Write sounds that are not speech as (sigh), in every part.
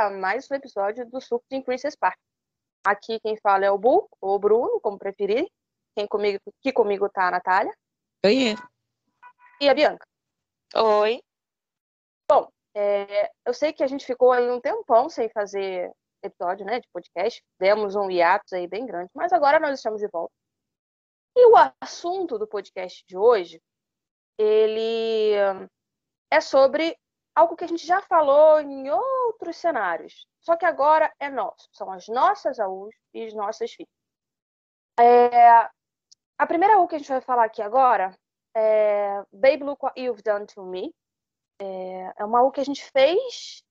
A mais um episódio do Surto de Princess Park. Aqui quem fala é o Bu, ou Bruno, como preferir. Quem comigo, que comigo tá a Natália. Oi. E a Bianca. Oi. Bom, é, eu sei que a gente ficou aí um tempão sem fazer episódio, né, de podcast. Demos um hiatus aí bem grande, mas agora nós estamos de volta. E o assunto do podcast de hoje, ele é sobre algo que a gente já falou em outros cenários, só que agora é nosso. São as nossas AUs e as nossas filhas. É, a primeira AU que a gente vai falar aqui agora é Baby Look What You've Done to Me. É, é uma AU que a gente fez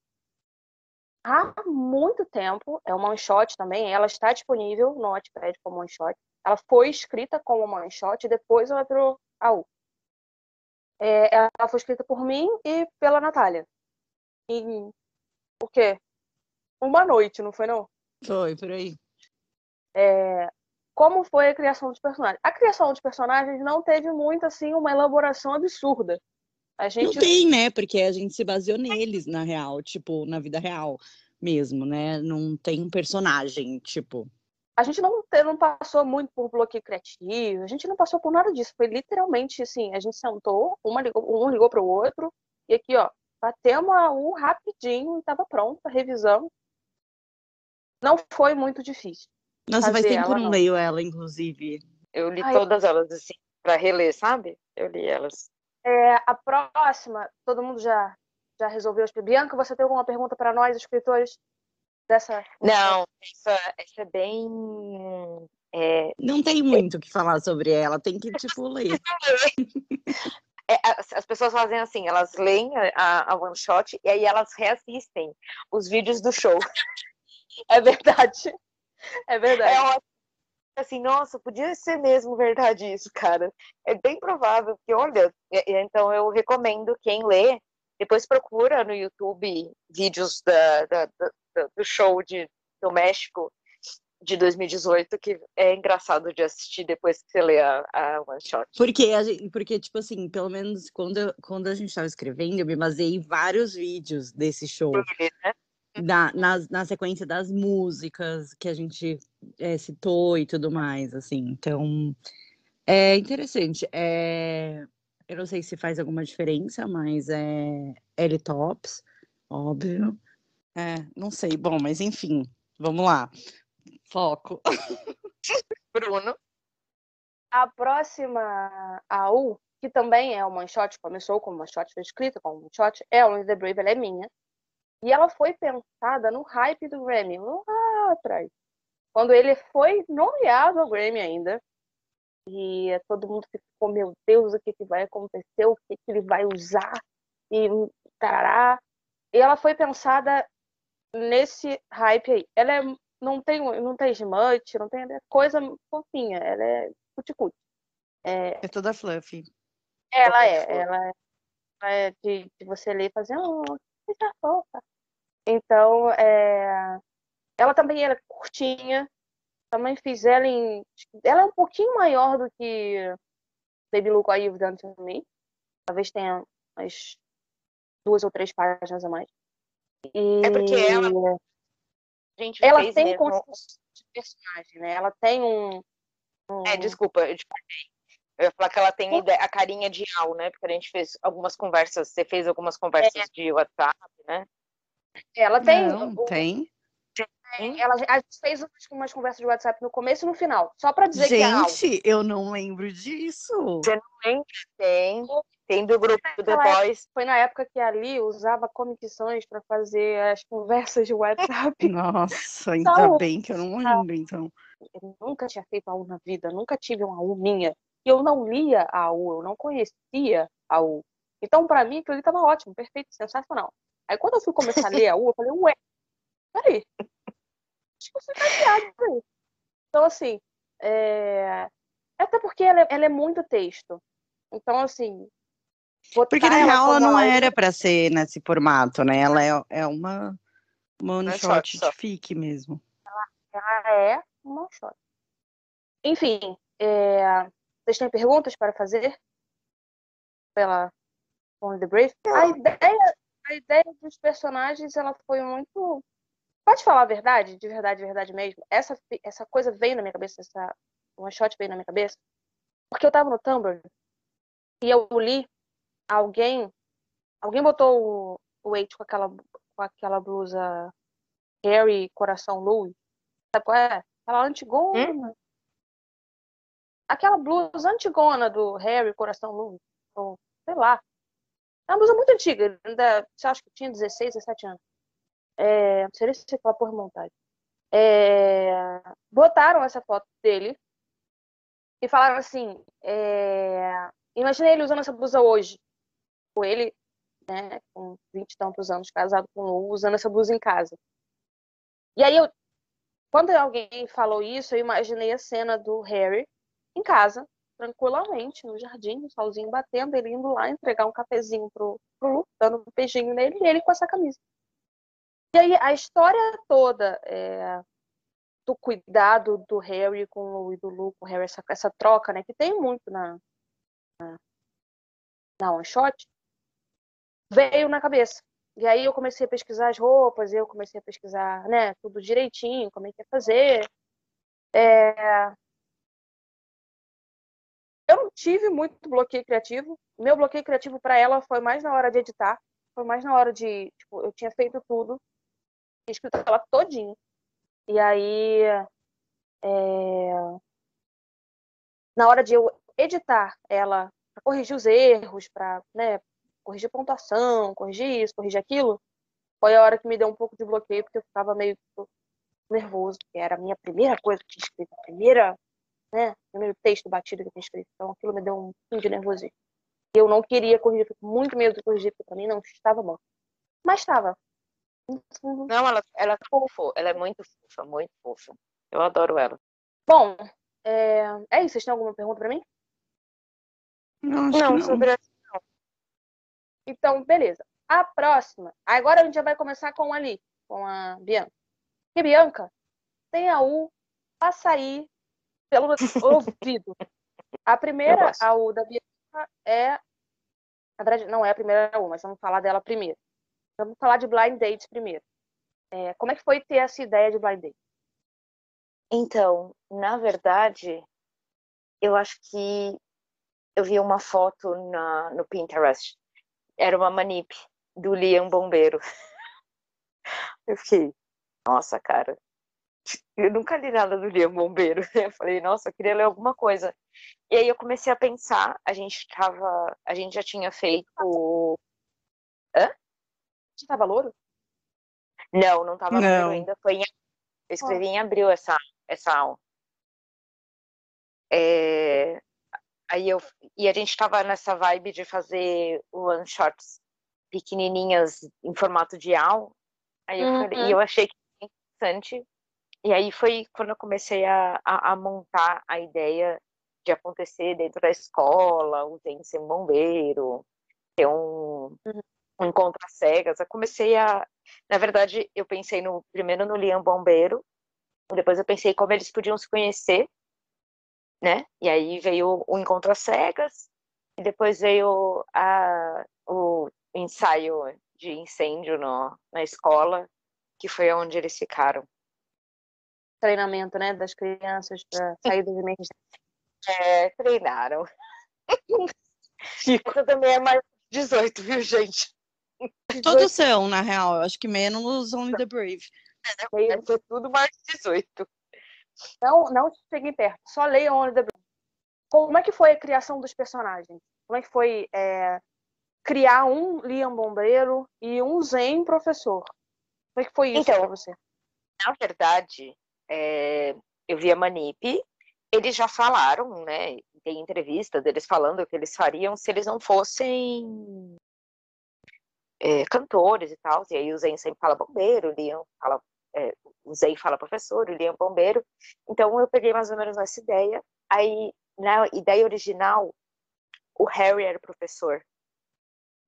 há muito tempo. É uma one shot também. Ela está disponível no Wattpad como one shot. Ela foi escrita como uma one shot e depois ela virou AU. É, ela foi escrita por mim e pela Natália. Em o quê? Uma noite, não foi não? Foi, por aí. É, como foi a criação dos personagens? A criação dos personagens não teve muito, assim, uma elaboração absurda. A gente... Não tem, né? Porque a gente se baseou neles, na real, tipo, na vida real mesmo, né? Não tem um personagem, tipo a gente não, não passou muito por bloqueio criativo, a gente não passou por nada disso. Foi literalmente assim, a gente sentou, uma ligou, um ligou para o outro, e aqui, ó, batemos a U rapidinho, estava pronta, revisamos. Não foi muito difícil. Nossa, faz tempo que eu não leio ela, inclusive. Eu li Ai, todas elas, assim, para reler, sabe? Eu li elas. É, a próxima, todo mundo já, já resolveu. Bianca, você tem alguma pergunta para nós, escritores? Dessa. Não, essa, essa é bem. É... Não tem muito o que falar sobre ela, tem que, tipo, ler. (laughs) É, as pessoas fazem assim, elas leem a, a one shot e aí elas reassistem os vídeos do show. (laughs) É verdade. É verdade. É assim, nossa, podia ser mesmo verdade isso, cara. É bem provável que, olha, então eu recomendo quem lê, depois procura no YouTube vídeos da, da, da do show de, do México de 2018 que é engraçado de assistir depois que você lê a, a one shot. Porque, gente, porque, tipo assim, pelo menos quando, quando a gente estava escrevendo, eu me baseei em vários vídeos desse show. Ele, né? Na, na, na, sequência das músicas que a gente é, citou e tudo mais, assim. Então, é interessante. É, eu não sei se faz alguma diferença, mas é L-Tops, óbvio. É, não sei. Bom, mas enfim, vamos lá. Foco. (laughs) Bruno. A próxima AU, que também é uma shot, começou como uma shot, foi escrita como uma shot, é Only the Brave, ela é minha. E ela foi pensada no hype do Grammy, lá atrás. Quando ele foi nomeado ao Grammy ainda. E todo mundo ficou, meu Deus, o que, que vai acontecer? O que, que ele vai usar? E tarará. E ela foi pensada nesse hype aí. Ela é, não tem não tem smut, não tem é coisa fofinha, ela é cuticute. É, é toda fluffy. Ela é, ela é, ela é de, de, você ler e fazer, coisa fofa. Então, é, ela também era curtinha, também fiz ela em. Ela é um pouquinho maior do que Baby Look What You've Done to Me. Talvez tenha umas duas ou três páginas a mais. E... É porque ela. Gente ela tem mesmo... construção de personagem, né? Ela tem um. um... É, desculpa, eu te Eu ia falar que ela tem a carinha de Al, né? Porque a gente fez algumas conversas, você fez algumas conversas é. de WhatsApp, né? Ela tem. Não, tem. Ela, a gente fez umas conversas de WhatsApp no começo e no final, só para dizer gente, que é Al. Gente, eu não lembro disso. Você não lembra? Tem. Tem do grupo do The Boys. Foi na época que Ali usava Comic Sans para fazer as conversas de WhatsApp. (laughs) Nossa, ainda então, bem que eu não lembro, então. Eu nunca tinha feito a U na vida, nunca tive uma U minha. E eu não lia a U, eu não conhecia a U. Então, para mim, aquilo ali estava ótimo, perfeito, sensacional. Aí, quando eu fui começar a ler a U, eu falei, ué, peraí, acho que você tá ligado. Então, assim, é... até porque ela, é, ela é muito texto. Então, assim, porque na real ela não era para ser nesse formato, né? Ela é, é uma, uma one shot de fique mesmo. Ela, ela, é uma shot. Enfim, é... vocês têm perguntas para fazer? Pela On the Brave? A ideia, a ideia dos personagens, ela foi muito. Pode falar a verdade, de verdade, de verdade mesmo. Essa, essa coisa veio na minha cabeça, essa one shot veio na minha cabeça, porque eu tava no Tumblr e eu li alguém, alguém botou o, o Wade com aquela, com aquela blusa Harry Coração Louis, sabe qual é? Aquela antigona. Hum? Aquela blusa antigona do Harry Coração Louis, ou sei lá. É uma blusa muito antiga, ainda, você acha que tinha 16, 17 anos. É, não sei se você fala por montagem. É, botaram essa foto dele e falaram assim: é, imagina ele usando essa blusa hoje. Com ele, né, com 20 e tantos anos, casado com Lu, usando essa blusa em casa. E aí, eu, quando alguém falou isso, eu imaginei a cena do Harry em casa, tranquilamente, no jardim, o solzinho batendo, ele indo lá entregar um cafezinho pro, pro Lu, dando um beijinho nele, e ele com essa camisa. E aí, a história toda é, do cuidado do Harry com o e do Lu, com o Harry, essa, essa troca, né, que tem muito na, na, na One Shot, veio na cabeça. E aí eu comecei a pesquisar as roupas, eu comecei a pesquisar, né, tudo direitinho, como é que ia fazer. É... Eu não tive muito bloqueio criativo. Meu bloqueio criativo para ela foi mais na hora de editar, foi mais na hora de, tipo, eu tinha feito tudo, escrito ela todinha. E aí, é... na hora de eu editar ela, para corrigir os erros, para né, corrigir pontuação, corrigir isso, corrigir aquilo, foi a hora que me deu um pouco de bloqueio, porque eu ficava meio tipo, nervoso, porque era a minha primeira coisa que eu tinha escrito, a primeira, né, primeiro texto batido que eu tinha escrito. Então aquilo me deu um pouquinho de nervosismo. Eu não queria corrigir, fico muito medo de corrigir, porque para mim não estava bom. Mas estava. Não, ela, ela é fofa, ela é muito fofa, muito fofa. Eu adoro ela. Bom, é, é isso. Vocês têm alguma pergunta para mim? Não, não, não, sobre essa não. Então, beleza. A próxima. Agora a gente já vai começar com ali, com a Bianca. Que Bianca tem a U açaí pelo (laughs) ouvido. A primeira, a U da Bianca, é. Na verdade, não é a primeira U, mas vamos falar dela primeiro. Vamos falar de blind dates primeiro. É, como é que foi ter essa ideia de blind date? Então, na verdade, eu acho que eu vi uma foto na, no Pinterest. Era uma manip do Liam Bombeiro. Eu fiquei, nossa, cara, eu nunca li nada do Liam Bombeiro. (laughs) Eu falei, nossa, eu queria ler alguma coisa. E aí eu comecei a pensar, a gente tava, a gente já tinha feito. Hã? Você tava louro? Não, não tava não. louro ainda. Foi em... Eu escrevi oh. em abril essa, essa aula. É... Aí eu, e a gente estava nessa vibe de fazer one shots pequenininhas em formato de AL. Aí eu uhum. falei, e eu achei que interessante. E aí foi quando eu comecei a, a, a, montar a ideia de acontecer dentro da escola, o em ser bombeiro, ter um, uhum. um encontro às cegas. Eu comecei a. Na verdade, eu pensei no primeiro no Liam Bombeiro, depois eu pensei como eles podiam se conhecer né? E aí veio o Encontro às Cegas, e depois veio a, o ensaio de incêndio no, na escola, que foi onde eles ficaram. Treinamento, né, das crianças para sair dos emergências. É, treinaram. (laughs) Essa também é mais 18, viu, gente? Todos são, na real. Eu acho que menos Only the Brave. É, foi tudo mais 18. Não, não cheguem perto. Só leiam Only the Brave. Como é que foi a criação dos personagens? Como é que foi é, criar um Liam Bombeiro e um Zen professor? Como é que foi isso então, para você? Na verdade, é, eu vi a Manip, eles já falaram, né? Tem entrevista deles falando o que eles fariam se eles não fossem é, cantores e tal. E aí o Zen sempre fala bombeiro, o Liam fala é, o Zay fala professor, o Liam bombeiro. Então eu peguei mais ou menos essa ideia. Aí, na ideia original, o Harry era professor,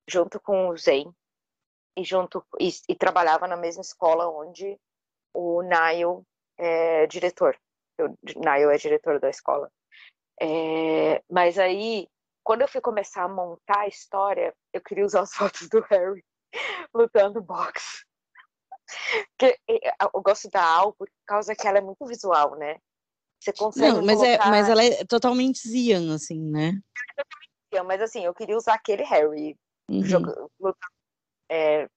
junto com o Zay, e, junto, e, e trabalhava na mesma escola onde o Niall é diretor. O Niall é diretor da escola. É, mas aí, quando eu fui começar a montar a história, eu queria usar as (laughs) fotos do Harry. (laughs) lutando boxe. Porque eu gosto da Al por causa que ela é muito visual, né? Você consegue. Não, mas, é, colocar... é, mas ela é totalmente Zian, assim, né? Mas assim, eu queria usar aquele Harry uhum. jogando, é,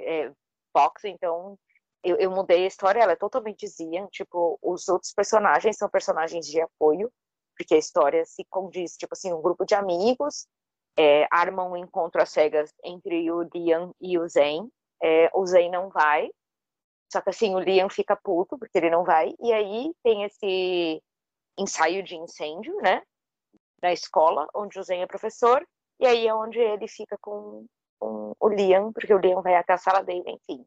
é, boxe, então eu, eu, mudei a história, ela é totalmente Zian, tipo, os outros personagens são personagens de apoio, porque a história se condiz, tipo assim, um grupo de amigos é, armam um encontro às cegas entre o Liam e o Zen, é, o Zen não vai, só que assim, o Liam fica puto porque ele não vai, e aí tem esse ensaio de incêndio, né, na escola, onde o Zen é professor, e aí é onde ele fica com, com o Liam, porque o Liam vai até a sala dele, enfim.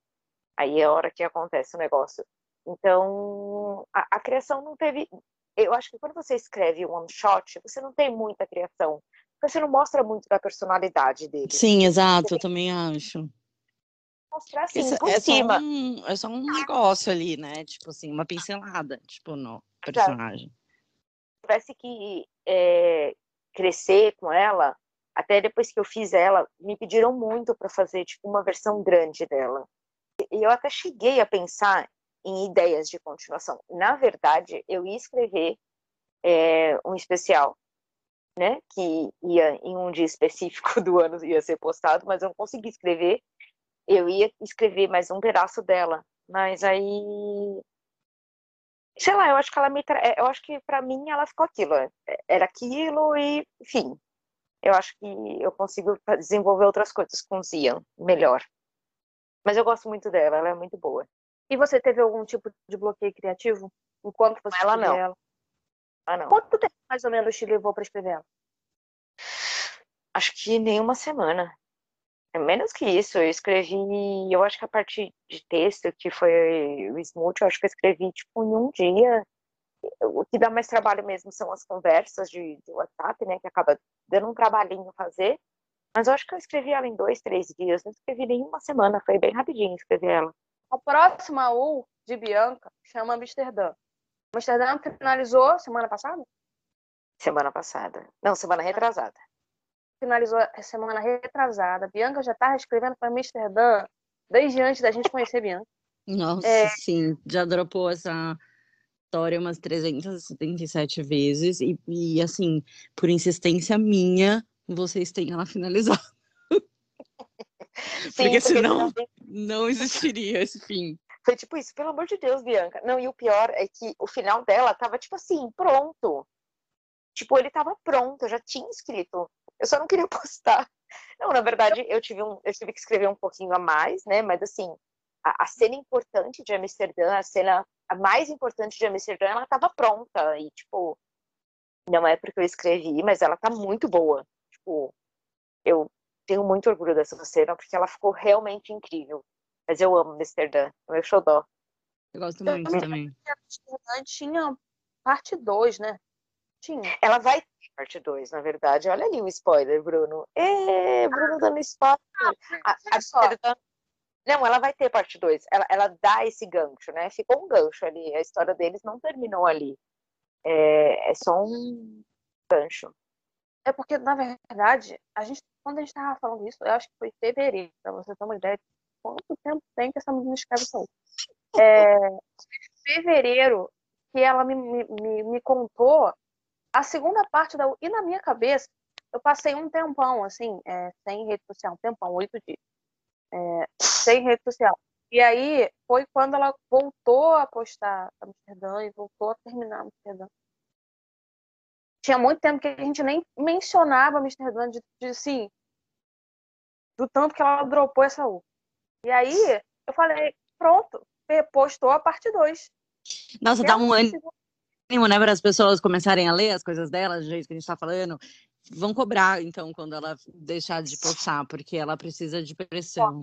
Aí é a hora que acontece o negócio. Então, a, a criação não teve. Eu acho que quando você escreve um one shot, você não tem muita criação. Porque você não mostra muito da personalidade dele. Sim, exato, eu também acho mostrar assim, Isso, por é cima. Só um, é só um negócio ali, né? Tipo assim, uma pincelada, tipo, no personagem. Se tivesse que é, crescer com ela, até depois que eu fiz ela, me pediram muito para fazer, tipo, uma versão grande dela. E eu até cheguei a pensar em ideias de continuação. Na verdade, eu ia escrever é, um especial, né? Que ia em um dia específico (laughs) do ano ia ser postado, mas eu não consegui escrever eu ia escrever mais um pedaço dela, mas aí sei lá, eu acho que ela me tra... eu acho que para mim ela ficou aquilo, é, era aquilo e enfim. Eu acho que eu consigo desenvolver outras coisas com Zian melhor. Mas eu gosto muito dela, ela é muito boa. E você teve algum tipo de bloqueio criativo enquanto você ela não. ela? Ah, não. Quanto tempo mais ou menos te levou para escrever ela? Acho que nem uma semana. Menos que isso, eu escrevi, eu acho que a parte de texto, que foi o Smooth, eu acho que eu escrevi, tipo, em um dia. O que dá mais trabalho mesmo são as conversas de, de WhatsApp, né, que acaba dando um trabalhinho fazer. Mas eu acho que eu escrevi ela em dois, três dias, não escrevi nem uma semana, foi bem rapidinho escrever ela. A próxima U de Bianca chama Amsterdã. Amsterdã finalizou semana passada? Semana passada. Não, semana retrasada finalizou a semana retrasada. Bianca já estava escrevendo para Amsterdã desde antes da gente conhecer Bianca. Nossa, é... sim, já dropou essa história umas 377 vezes e, e assim, por insistência minha, vocês têm ela finalizada. (laughs) Sim, porque, porque senão não existiria esse fim. Foi tipo isso, pelo amor de Deus, Bianca. Não, e o pior é que o final dela tava tipo assim, pronto. Tipo, ele tava pronto, eu já tinha escrito. Eu só não queria (laughs) postar. Não, na verdade, eu tive, um, eu tive que escrever um pouquinho a mais, né? Mas assim, a, a cena importante de Amsterdã, a cena a mais importante de Amsterdã, ela estava pronta. E, tipo, não é porque eu escrevi, mas ela tá muito boa. Tipo, eu tenho muito orgulho dessa cena, porque ela ficou realmente incrível. Mas eu amo Amsterdã, é meu xodó. Eu gosto muito eu também. Amsterdã tinha parte 2, né? Tinha. Ela vai parte 2, na verdade. Olha ali o spoiler, Bruno. É, Bruno dando spoiler. Ah, a, a, não, ela vai ter parte 2. Ela, ela dá esse gancho, né? Ficou um gancho ali. A história deles não terminou ali. É, é só um gancho. É porque, na verdade, a gente, quando a gente estava falando isso, eu acho que foi fevereiro, para você ter uma ideia de quanto tempo tem que essa menina escreve isso É, fevereiro que ela me, me, me contou a segunda parte da. E na minha cabeça, eu passei um tempão, assim, é, sem rede social, um tempão, oito dias. É, sem rede social. E aí foi quando ela voltou a postar Amsterdã e voltou a terminar Amsterdã. Tinha muito tempo que a gente nem mencionava Amsterdã, de, de assim, do tanto que ela dropou essa U. E aí eu falei, pronto, postou a parte 2. Nossa, dá um ano né, para as pessoas começarem a ler as coisas dela, do jeito que a gente está falando, vão cobrar, então, quando ela deixar de postar, porque ela precisa de pressão.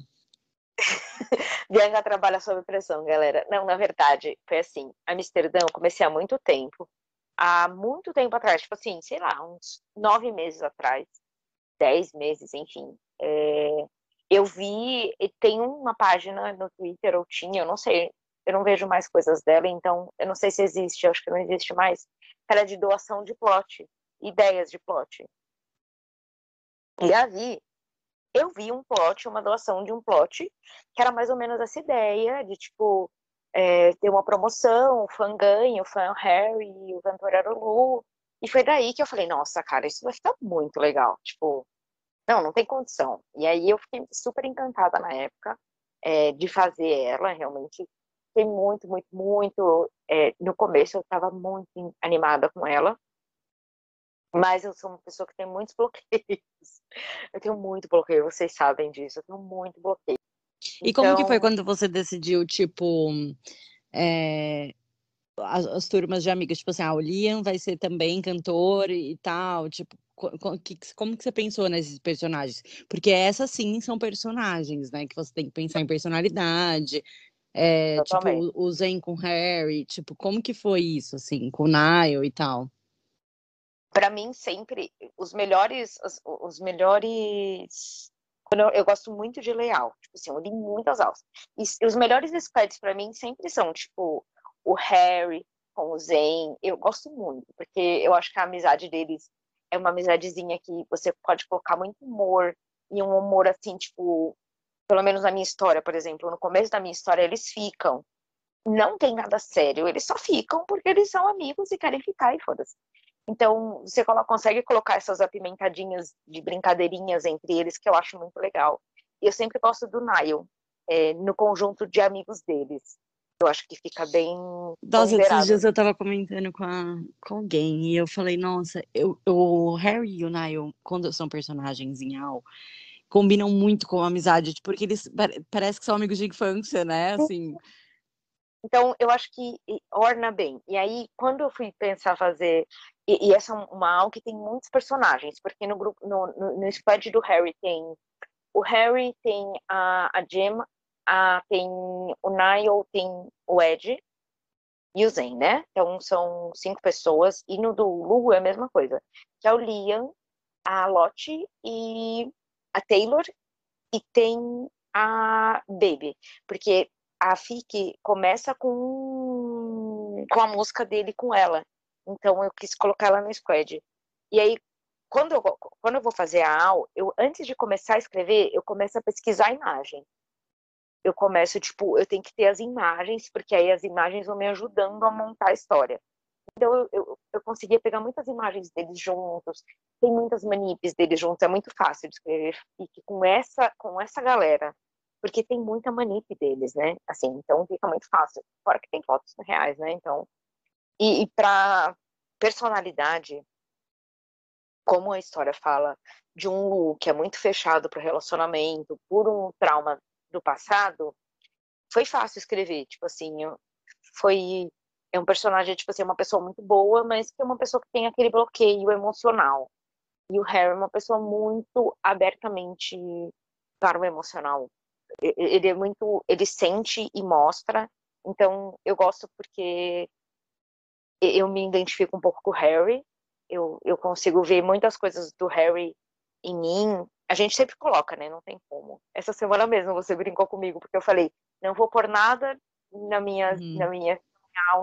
(laughs) Bianca trabalha sob pressão, galera. Não, na verdade, foi assim. Amsterdã, eu comecei há muito tempo. Há muito tempo atrás, tipo assim, sei lá, uns nove meses atrás, dez meses, enfim. É, eu vi, tem uma página no Twitter, ou tinha, eu não sei, eu não vejo mais coisas dela, então eu não sei se existe, acho que não existe mais. Ela é de doação de plot, ideias de plot. E a Vi, eu vi um plot, uma doação de um plot, que era mais ou menos essa ideia de, tipo, é, ter uma promoção, o fã ganha, o fã Harry, o cantor era o Lu. E foi daí que eu falei, nossa, cara, isso vai ficar muito legal. Tipo, não, não tem condição. E aí eu fiquei super encantada na época é, de fazer ela, realmente. Fiquei muito, muito, muito. É, no começo eu estava muito animada com ela. Mas eu sou uma pessoa que tem muitos (laughs) bloqueios. Eu tenho muito bloqueio, vocês sabem disso. Eu tenho muito bloqueio. E então... como que foi então quando você decidiu, tipo, é, as, as, turmas de amigas, tipo assim, ah, o Liam vai ser também cantor e tal, tipo, como que, como que você pensou nesses personagens? Porque essas sim são personagens, né, que você tem que pensar em personalidade, é, tipo, o Zen com Harry, tipo, como que foi isso, assim, com o Niall e tal? Para mim, sempre, os melhores, os, os melhores eu, eu, gosto muito de layout, tipo assim, eu li muitas aulas. E, os melhores squads para mim sempre são, tipo, o Harry com o Zen. Eu gosto muito, porque eu acho que a amizade deles é uma amizadezinha que você pode colocar muito humor, e um humor assim, tipo, pelo menos na minha história, por exemplo, no começo da minha história eles ficam. Não tem nada sério, eles só ficam porque eles são amigos e querem ficar e foda-se. Então, você consegue colocar essas apimentadinhas de brincadeirinhas entre eles, que eu acho muito legal. E eu sempre gosto do Nile, é, no conjunto de amigos deles. Eu acho que fica bem. Nossa, esses dias eu tava comentando com, a, com alguém e eu falei, nossa, eu, o Harry e o Nile, quando são personagens em Al, combinam muito com a amizade, porque eles parece que são amigos de infância, né? Assim. Então, eu acho que orna bem. E aí, quando eu fui pensar fazer e, e, essa é uma AU que tem muitos personagens, porque no grupo, no, no, no squad do Harry tem o Harry, tem a, a Jim, a, tem o Niall, tem o Ed e o Zen, né? Então são cinco pessoas. E no do Lu é a mesma coisa. Que é o Liam, a Lottie e a Taylor e tem a Baby. Porque a Fique começa com, com a música dele com ela. Então eu quis colocar ela no squad. E aí, quando eu, quando eu vou fazer a AU, eu, antes de começar a escrever, eu começo a pesquisar a imagem. Eu começo, tipo, eu tenho que ter as imagens, porque aí as imagens vão me ajudando a montar a história. Então eu, eu, conseguia pegar muitas imagens deles juntos, tem muitas manipes deles juntos, é muito fácil de escrever fique com essa, com essa galera, porque tem muita manip deles, né? Assim, então fica muito fácil. Fora que tem fotos reais, né? Então e, e para personalidade, como a história fala de um Lu que é muito fechado para o relacionamento por um trauma do passado, foi fácil escrever. Tipo assim, foi é um personagem tipo assim, uma pessoa muito boa, mas que é uma pessoa que tem aquele bloqueio emocional. E o Harry é uma pessoa muito abertamente para o emocional. Ele é muito, ele sente e mostra. Então eu gosto porque eu me identifico um pouco com o Harry. Eu, eu consigo ver muitas coisas do Harry em mim. A gente sempre coloca, né? Não tem como. Essa semana mesmo você brincou comigo, porque eu falei, não vou pôr nada na minha, uhum. na minha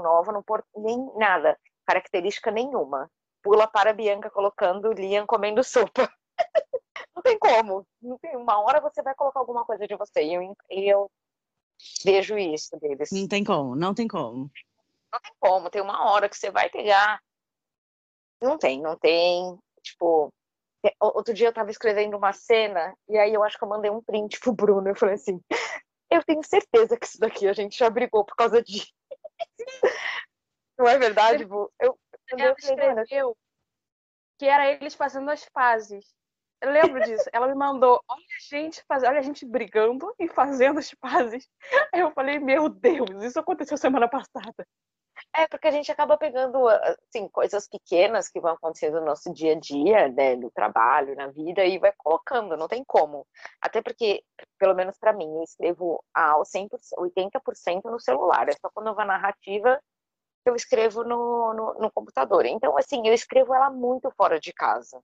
nova, não pôr nem nada, característica nenhuma. Pula para a Bianca colocando Liam comendo sopa. (laughs) não tem como. Não tem, uma hora você vai colocar alguma coisa de você. E eu, eu vejo isso deles. Não tem como, não tem como. Não tem como, tem uma hora que você vai pegar. Não tem, não tem. Tipo, é, outro dia eu tava escrevendo uma cena e aí eu acho que eu mandei um print pro Bruno. Eu falei assim: eu tenho certeza que isso daqui a gente já brigou por causa disso. Não é verdade, Bu? Eu, eu escreveu que era eles fazendo as fases. Eu lembro disso. Ela me mandou, olha a gente faz... olha a gente brigando e fazendo as pazes. Aí eu falei, meu Deus, isso aconteceu semana passada. É, porque a gente acaba pegando, assim, coisas pequenas que vão acontecendo no nosso dia a dia, né, no trabalho, na vida, e vai colocando, não tem como. Até porque, pelo menos para mim, eu escrevo ao 100%, 80% no celular, é só quando eu vou narrativa que eu escrevo no, no, no computador. Então, assim, eu escrevo ela muito fora de casa.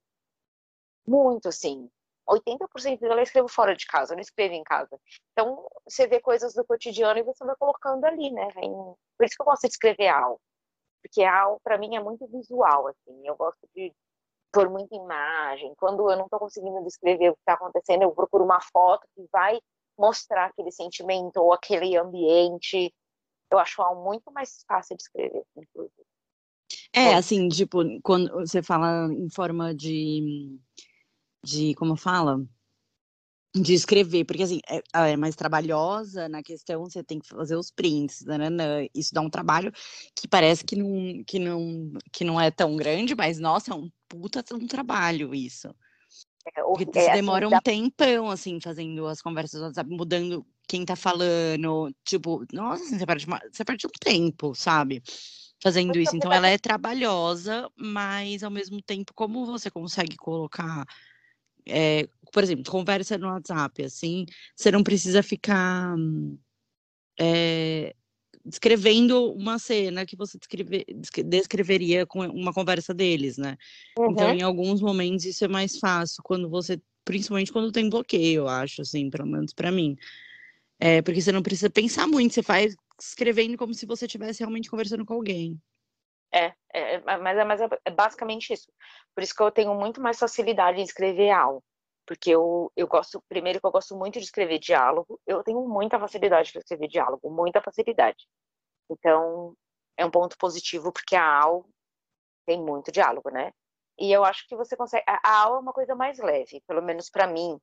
Muito, assim. 80% dela eu escrevo fora de casa, eu não escrevo em casa. Então, você vê coisas do cotidiano e você vai colocando ali, né? Vem... Por isso que eu gosto de escrever AL. Porque AL, para mim, é muito visual, assim. Eu gosto de, por muita imagem. Quando eu não estou conseguindo descrever o que está acontecendo, eu procuro uma foto que vai mostrar aquele sentimento ou aquele ambiente. Eu acho algo muito mais fácil de escrever, inclusive. É, assim, tipo, quando você fala em forma de, de como fala? De escrever, porque assim, é, é, mais trabalhosa na questão, você tem que fazer os prints, nananã, isso dá um trabalho que parece que não, que não, que não é tão grande, mas nossa, é um puta um trabalho isso. É, porque é, assim, demora um dá... tempão, assim, fazendo as conversas do WhatsApp, mudando quem tá falando, tipo, nossa, assim, você perde, uma, você perde um tempo, sabe? Fazendo isso. Então, ela é trabalhosa, mas ao mesmo tempo, como você consegue colocar é, por exemplo, conversa no WhatsApp, assim, você não precisa ficar é, descrevendo uma cena que você descreve, descreveria com uma conversa deles, né? Uhum. Então, em alguns momentos isso é mais fácil, quando você, principalmente quando tem bloqueio, eu acho, assim, pelo menos para mim. É, porque você não precisa pensar muito, você faz escrevendo como se você estivesse realmente conversando com alguém. É, é, é mas, é, mas é basicamente isso. Por isso que eu tenho muito mais facilidade em escrever algo. Porque eu, eu gosto, primeiro que eu gosto muito de escrever diálogo, eu tenho muita facilidade para escrever diálogo, muita facilidade. Então, é um ponto positivo, porque a AL tem muito diálogo, né? E eu acho que você consegue. A AL é uma coisa mais leve, pelo menos para mim.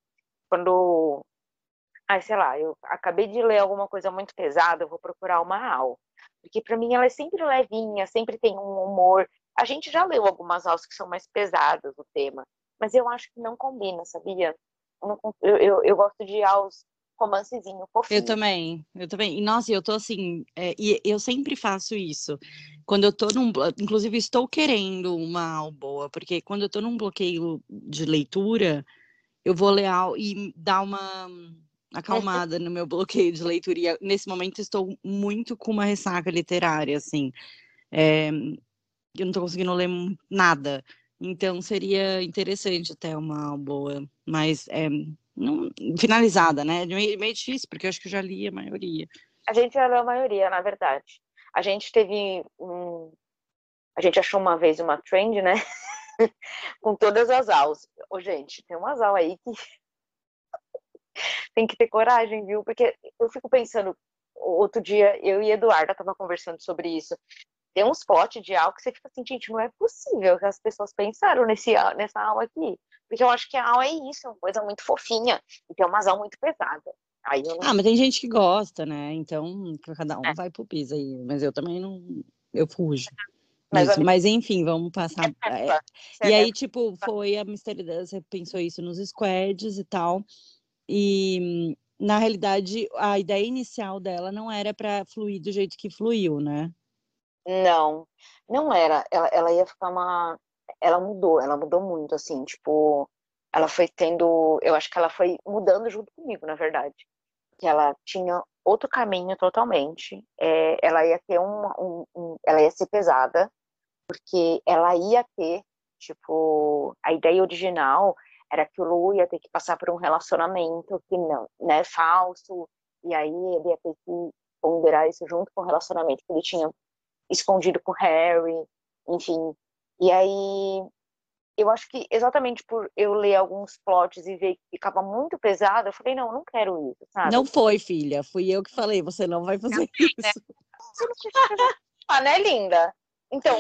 Quando. Ai, sei lá, eu acabei de ler alguma coisa muito pesada, eu vou procurar uma AL porque para mim ela é sempre levinha, sempre tem um humor. A gente já leu algumas aulas que são mais pesadas o tema, mas eu acho que não combina, sabia? Eu, eu, eu gosto de aos romancezinho fofinho. Eu também, eu também. E, nossa, eu tô assim, é, e eu sempre faço isso. Quando eu tô num, inclusive estou querendo uma aula boa, porque quando eu tô num bloqueio de leitura, eu vou ler e dar uma acalmada no meu bloqueio de leitura. E nesse momento estou muito com uma ressaca literária, assim. É, eu não estou conseguindo ler nada. Então seria interessante até uma boa, mas é, não, finalizada, né? Meio, meio difícil, porque eu acho que eu já li a maioria. A gente já leu a maioria, na verdade. A gente teve um. A gente achou uma vez uma trend, né? (laughs) com todas as aulas. Ô, gente, tem umas aulas aí que (laughs) tem que ter coragem, viu? Porque eu fico pensando, outro dia eu e Eduarda tava conversando sobre isso. Tem uns potes de álcool que você fica assim, gente, não é possível que as pessoas pensaram nesse, nessa aula aqui. Porque eu acho que a aula é isso, é uma coisa muito fofinha. E tem umas aulas muito pesadas. Não... Ah, mas tem gente que gosta, né? Então, cada um é. vai pro piso aí. Mas eu também não. Eu fujo. (laughs) Mas, mas, enfim, vamos passar. (laughs) É. E aí, tipo, foi a Mystery Dance, você pensou isso nos squads e tal. E na realidade a ideia inicial dela não era para fluir do jeito que fluiu, né? Não, não era. Ela, ela ia ficar uma. Ela mudou, ela mudou muito, assim, tipo, ela foi tendo. Eu acho que ela foi mudando junto comigo, na verdade. Que ela tinha outro caminho totalmente. É, ela ia ter um, um, um, Ela ia ser pesada, porque ela ia ter, tipo, a ideia original era que o Lu ia ter que passar por um relacionamento que não, né, falso, e aí ele ia ter que ponderar isso junto com o relacionamento que ele tinha escondido com o Harry, enfim. E aí eu acho que exatamente por eu ler alguns plots e ver que ficava muito pesado, eu falei, não, eu não quero isso, sabe? Não foi, filha, fui eu que falei, você não vai fazer não, isso. (laughs) Você não precisa ah, né, linda? Então,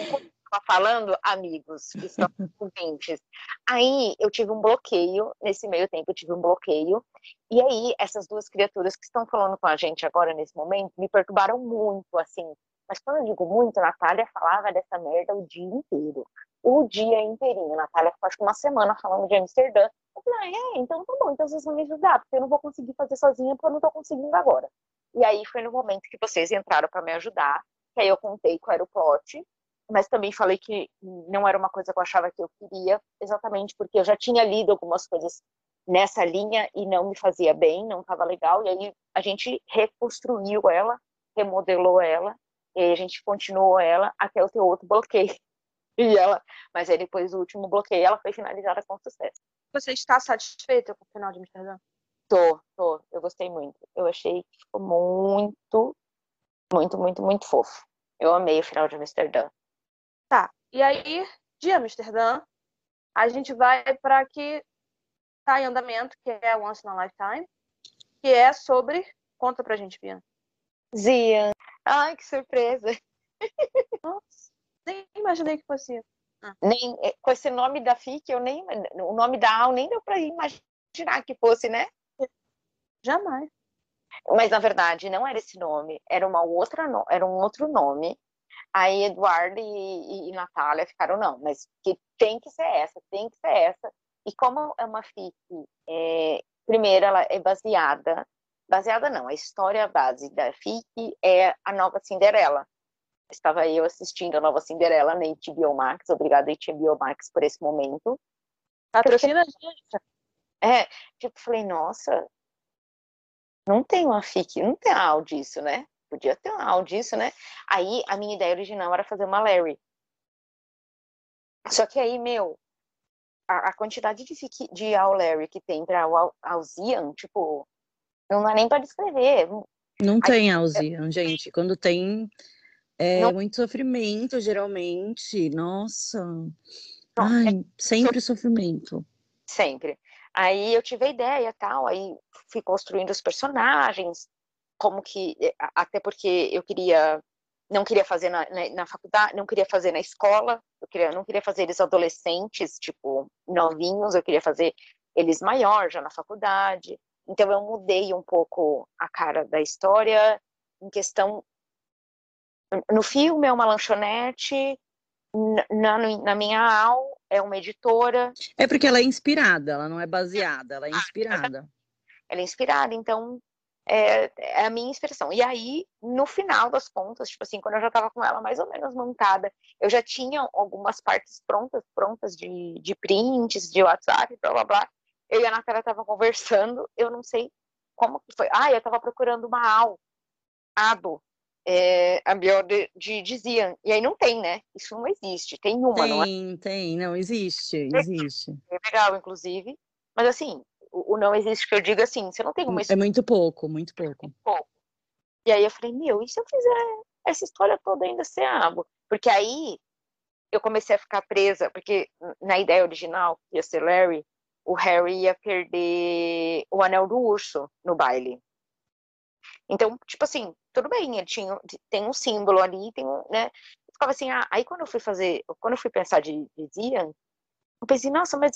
estava falando, amigos, que são (laughs) ouvintes, aí eu tive um bloqueio, nesse meio tempo eu tive um bloqueio, e aí essas duas criaturas que estão falando com a gente agora nesse momento me perturbaram muito, assim. Mas quando eu digo muito, a Natália falava dessa merda o dia inteiro. O dia inteirinho. A Natália ficou acho que uma semana falando de Amsterdã. Eu falei, ah, é, então tá bom, então vocês vão me ajudar, porque eu não vou conseguir fazer sozinha, porque eu não tô conseguindo agora. E aí foi no momento que vocês entraram para me ajudar, que aí eu contei qual era o plot, mas também falei que não era uma coisa que eu achava que eu queria, exatamente porque eu já tinha lido algumas coisas nessa linha e não me fazia bem, não estava legal, e aí a gente reconstruiu ela, remodelou ela, e aí a gente continuou ela até o ter outro bloqueio. (laughs) E ela, mas aí depois do último bloqueio, ela foi finalizada com sucesso. Você está satisfeita com o final de Amsterdã? Tô, tô. Eu gostei muito. Eu achei que ficou muito, muito, muito, muito fofo. Eu amei o final de Amsterdã. Tá. E aí, de Amsterdã, a gente vai para que está em andamento, que é Once in a Lifetime, que é sobre. Conta pra gente, Bia. Zia. Ai, que surpresa. Nossa, nem imaginei que fosse. Ah. Nem, eh, com esse nome da FIC, eu nem, o nome da AL nem deu para imaginar que fosse, né? Jamais. Mas na verdade não era esse nome, era uma outra, era um outro nome. Aí Eduardo e, e, e Natália ficaram não, mas que tem que ser essa, tem que ser essa. E como é uma FIC, é, primeiro ela é baseada, baseada não, a história base da FIC é a Nova Cinderela. Estava eu assistindo a Nova Cinderela na HBO Max, obrigada HBO Max por esse momento. Patrocina a gente. É, tipo, falei, nossa, não tem uma FIC, não tem algo disso, né? Podia ter algo disso, né? Aí a minha ideia original era fazer uma Larry. Só que aí, meu, a, a quantidade de, de All Larry que tem para Alzian, tipo, não dá nem para descrever. Não tem Alzian, gente. Quando tem, é não... muito sofrimento, geralmente. Nossa. Não, Ai, é... sempre sofrimento. Sempre. Aí eu tive a ideia tal, aí fui construindo os personagens, como que, eh, até porque eu queria, não queria fazer na, na, na faculdade, não queria fazer na escola, eu queria, não queria fazer eles adolescentes, tipo, novinhos, eu queria fazer eles maior, já na faculdade. Então eu mudei um pouco a cara da história em questão no filme é uma lanchonete, na, na minha aula é uma editora. É porque ela é inspirada, ela não é baseada, ela é inspirada. Ela é inspirada, então é, é, a minha inspiração. E aí, no final das contas, tipo assim, quando eu já estava com ela mais ou menos montada, eu já tinha algumas partes prontas, prontas de, de prints, de WhatsApp, blá blá blá. Eu e a Natália estavam conversando, eu não sei como que foi. Ah, eu estava procurando uma AU, ABO, é, a Biel de, de, dizia. E aí não tem, né? Isso não existe. Tem uma, tem, não é? Tem, tem, não existe, existe. É legal, inclusive. Mas assim, o, o, não existe que eu digo assim, você não tem uma É muito pouco, muito pouco. Muito pouco. E aí eu falei, meu, e se eu fizer essa história toda ainda ser abo? Porque aí eu comecei a ficar presa, porque na ideia original, que ia ser Larry, o Harry ia perder o anel do urso no baile. Então, tipo assim, tudo bem, ele tinha, tem um símbolo ali, tem um, né? Eu ficava assim, ah, aí quando eu fui fazer, quando eu fui pensar de, de Zian, eu pensei, nossa, mas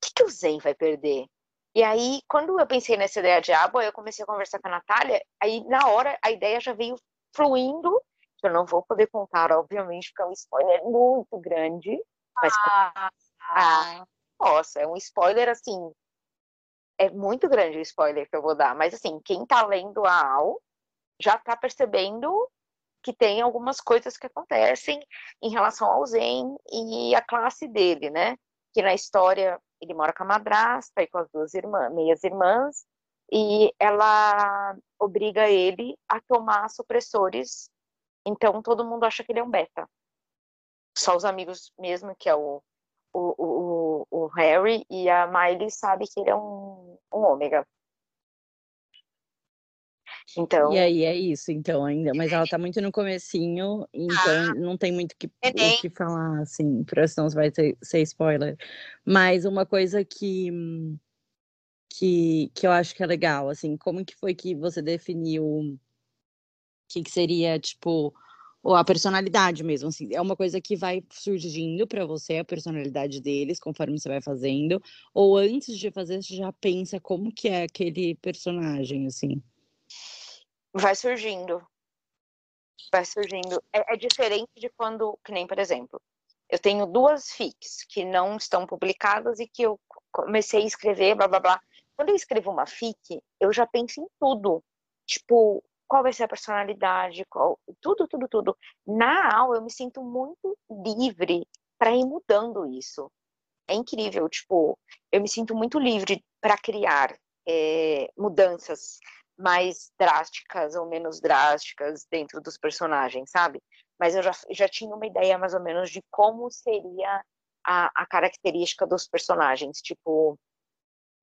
que, que o Zen vai perder? E aí, quando eu pensei nessa ideia de aba, eu comecei a conversar com a Natália, aí na hora a ideia já veio fluindo, que eu não vou poder contar, obviamente, porque é um spoiler muito grande, mas ah, ah, nossa, é um spoiler assim, é muito grande o spoiler que eu vou dar, mas assim, quem tá lendo a AU já tá percebendo que tem algumas coisas que acontecem em relação ao Zen e a classe dele, né? Que na história ele mora com a madrasta e com as duas irmãs, meias irmãs, e ela obriga ele a tomar supressores. Então todo mundo acha que ele é um beta. Só os amigos mesmo, que é o o, o, o Harry e a Miley sabe que ele é um, um ômega. Então... E aí é isso, então, ainda, mas ela tá muito no comecinho, então ah, não tem muito que, é o que falar, assim, para senão vai ser, ser spoiler. Mas uma coisa que, que, que eu acho que é legal, assim, como que foi que você definiu o que, que seria, tipo, ou a personalidade mesmo, assim, é uma coisa que vai surgindo para você, a personalidade deles, conforme você vai fazendo, ou antes de fazer, você já pensa como que é aquele personagem, assim? Vai surgindo. Vai surgindo. É, é diferente de quando, que nem, por exemplo, eu tenho duas fics que não estão publicadas e que eu comecei a escrever, blá, blá, blá. Quando eu escrevo uma fic, eu já penso em tudo. Tipo, qual vai ser a personalidade, qual, tudo, tudo, tudo. Na aula eu me sinto muito livre para ir mudando isso. É incrível, tipo, eu me sinto muito livre para criar é, mudanças mais drásticas ou menos drásticas dentro dos personagens, sabe? Mas eu já, já tinha uma ideia mais ou menos de como seria a, a característica dos personagens. Tipo,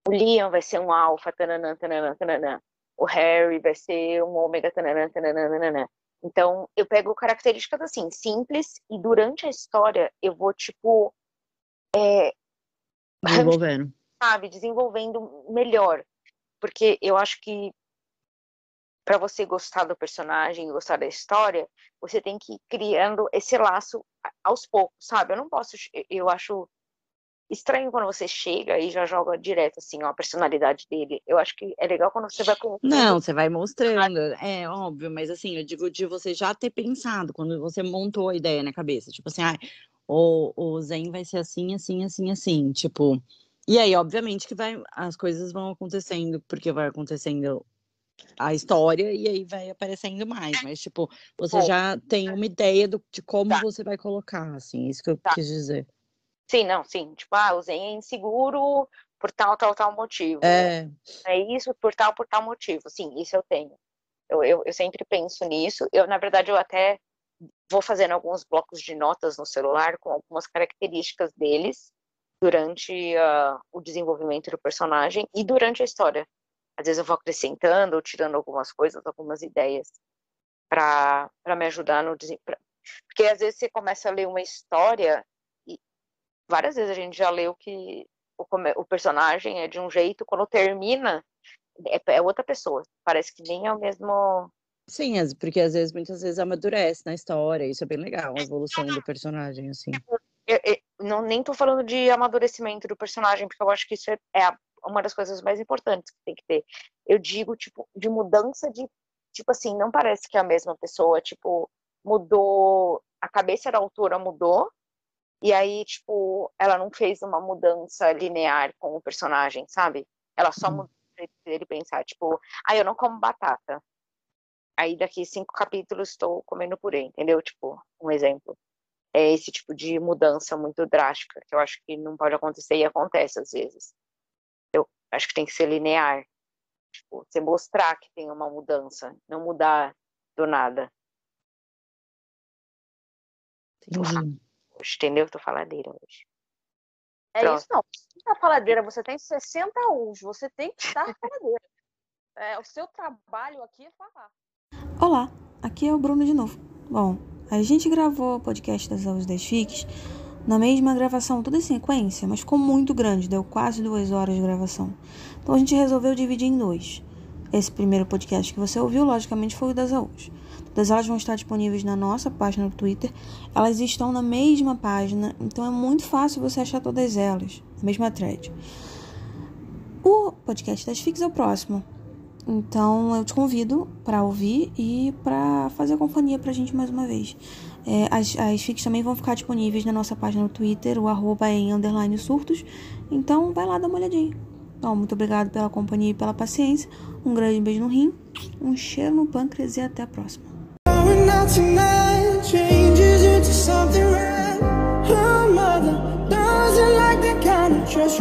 o Liam vai ser um alfa, tananã, tananã, tananã o Harry vai ser um ômega, tanana, tanana, tanana. Então, eu pego características assim, simples, e durante a história eu vou, tipo, é, desenvolvendo. (laughs) sabe, desenvolvendo melhor. Porque eu acho que para você gostar do personagem, gostar da história, você tem que ir criando esse laço aos poucos, sabe? Eu não posso, eu acho estranho quando você chega e já joga direto assim, ó, a personalidade dele. Eu acho que é legal quando você vai Não, você vai mostrando, é óbvio, mas assim, eu digo de você já ter pensado quando você montou a ideia na cabeça, tipo assim, ah, o, o Zen vai ser assim, assim, assim, assim, tipo. E aí, obviamente, que vai, as coisas vão acontecendo, porque vai acontecendo a história e aí vai aparecendo mais, mas tipo, você já tem uma ideia do, de como tá. você vai colocar, assim, isso que eu tá. quis dizer. Sim, não, sim, tipo, ah, o Zen é inseguro por tal, tal, tal motivo. É. É isso por tal, por tal motivo. Sim, isso eu tenho. Eu, eu, eu sempre penso nisso. Eu, na verdade, eu até vou fazendo alguns blocos de notas no celular com algumas características deles durante uh, o desenvolvimento do personagem e durante a história. Às vezes eu vou acrescentando ou tirando algumas coisas, algumas ideias para me ajudar no pra... porque às vezes você começa a ler uma história e várias vezes a gente já leu que o, o personagem é de um jeito quando termina é, é outra pessoa parece que nem é o mesmo Sim, porque às vezes, muitas vezes amadurece na história, isso é bem legal, a evolução do personagem, assim. Eu, eu, não, nem tô falando de amadurecimento do personagem, porque eu acho que isso é, é uma das coisas mais importantes que tem que ter. Eu digo, tipo, de mudança de, tipo assim, não parece que é a mesma pessoa, tipo, mudou, a cabeça da autora mudou, e aí, tipo, ela não fez uma mudança linear com o personagem, sabe? Ela só uhum. mudou ele pensar, tipo, ah, eu não como batata aí daqui cinco capítulos estou comendo purê, entendeu? Tipo, um exemplo. É esse tipo de mudança muito drástica que eu acho que não pode acontecer e acontece às vezes. Acho que tem que ser linear. Tipo, você mostrar que tem uma mudança, não mudar do nada. Entendi. Hoje, entendeu? Tô faladeira hoje. É Pronto. isso não. Você tá faladeira, você tem 60 anos, você tem que estar faladeira. (laughs) É, o seu trabalho aqui é falar. Olá, aqui é o Bruno de novo. Bom, a gente gravou o podcast das aulas das FICs na mesma gravação, tudo em sequência, mas ficou muito grande, deu quase duas horas de gravação. Então a gente resolveu dividir em dois. Esse primeiro podcast que você ouviu, logicamente, foi o das aulas. As aulas vão estar disponíveis na nossa página do Twitter. Elas estão na mesma página, então é muito fácil você achar todas elas, na mesma thread. O podcast das FICs é o próximo. Então eu te convido para ouvir e para fazer companhia pra gente mais uma vez. É, as, as fics também vão ficar disponíveis na nossa página no Twitter, o arroba em underline surtos. Então vai lá dar uma olhadinha. Então, muito obrigado pela companhia e pela paciência. Um grande beijo no rim, um cheiro no pâncreas e até a próxima. Just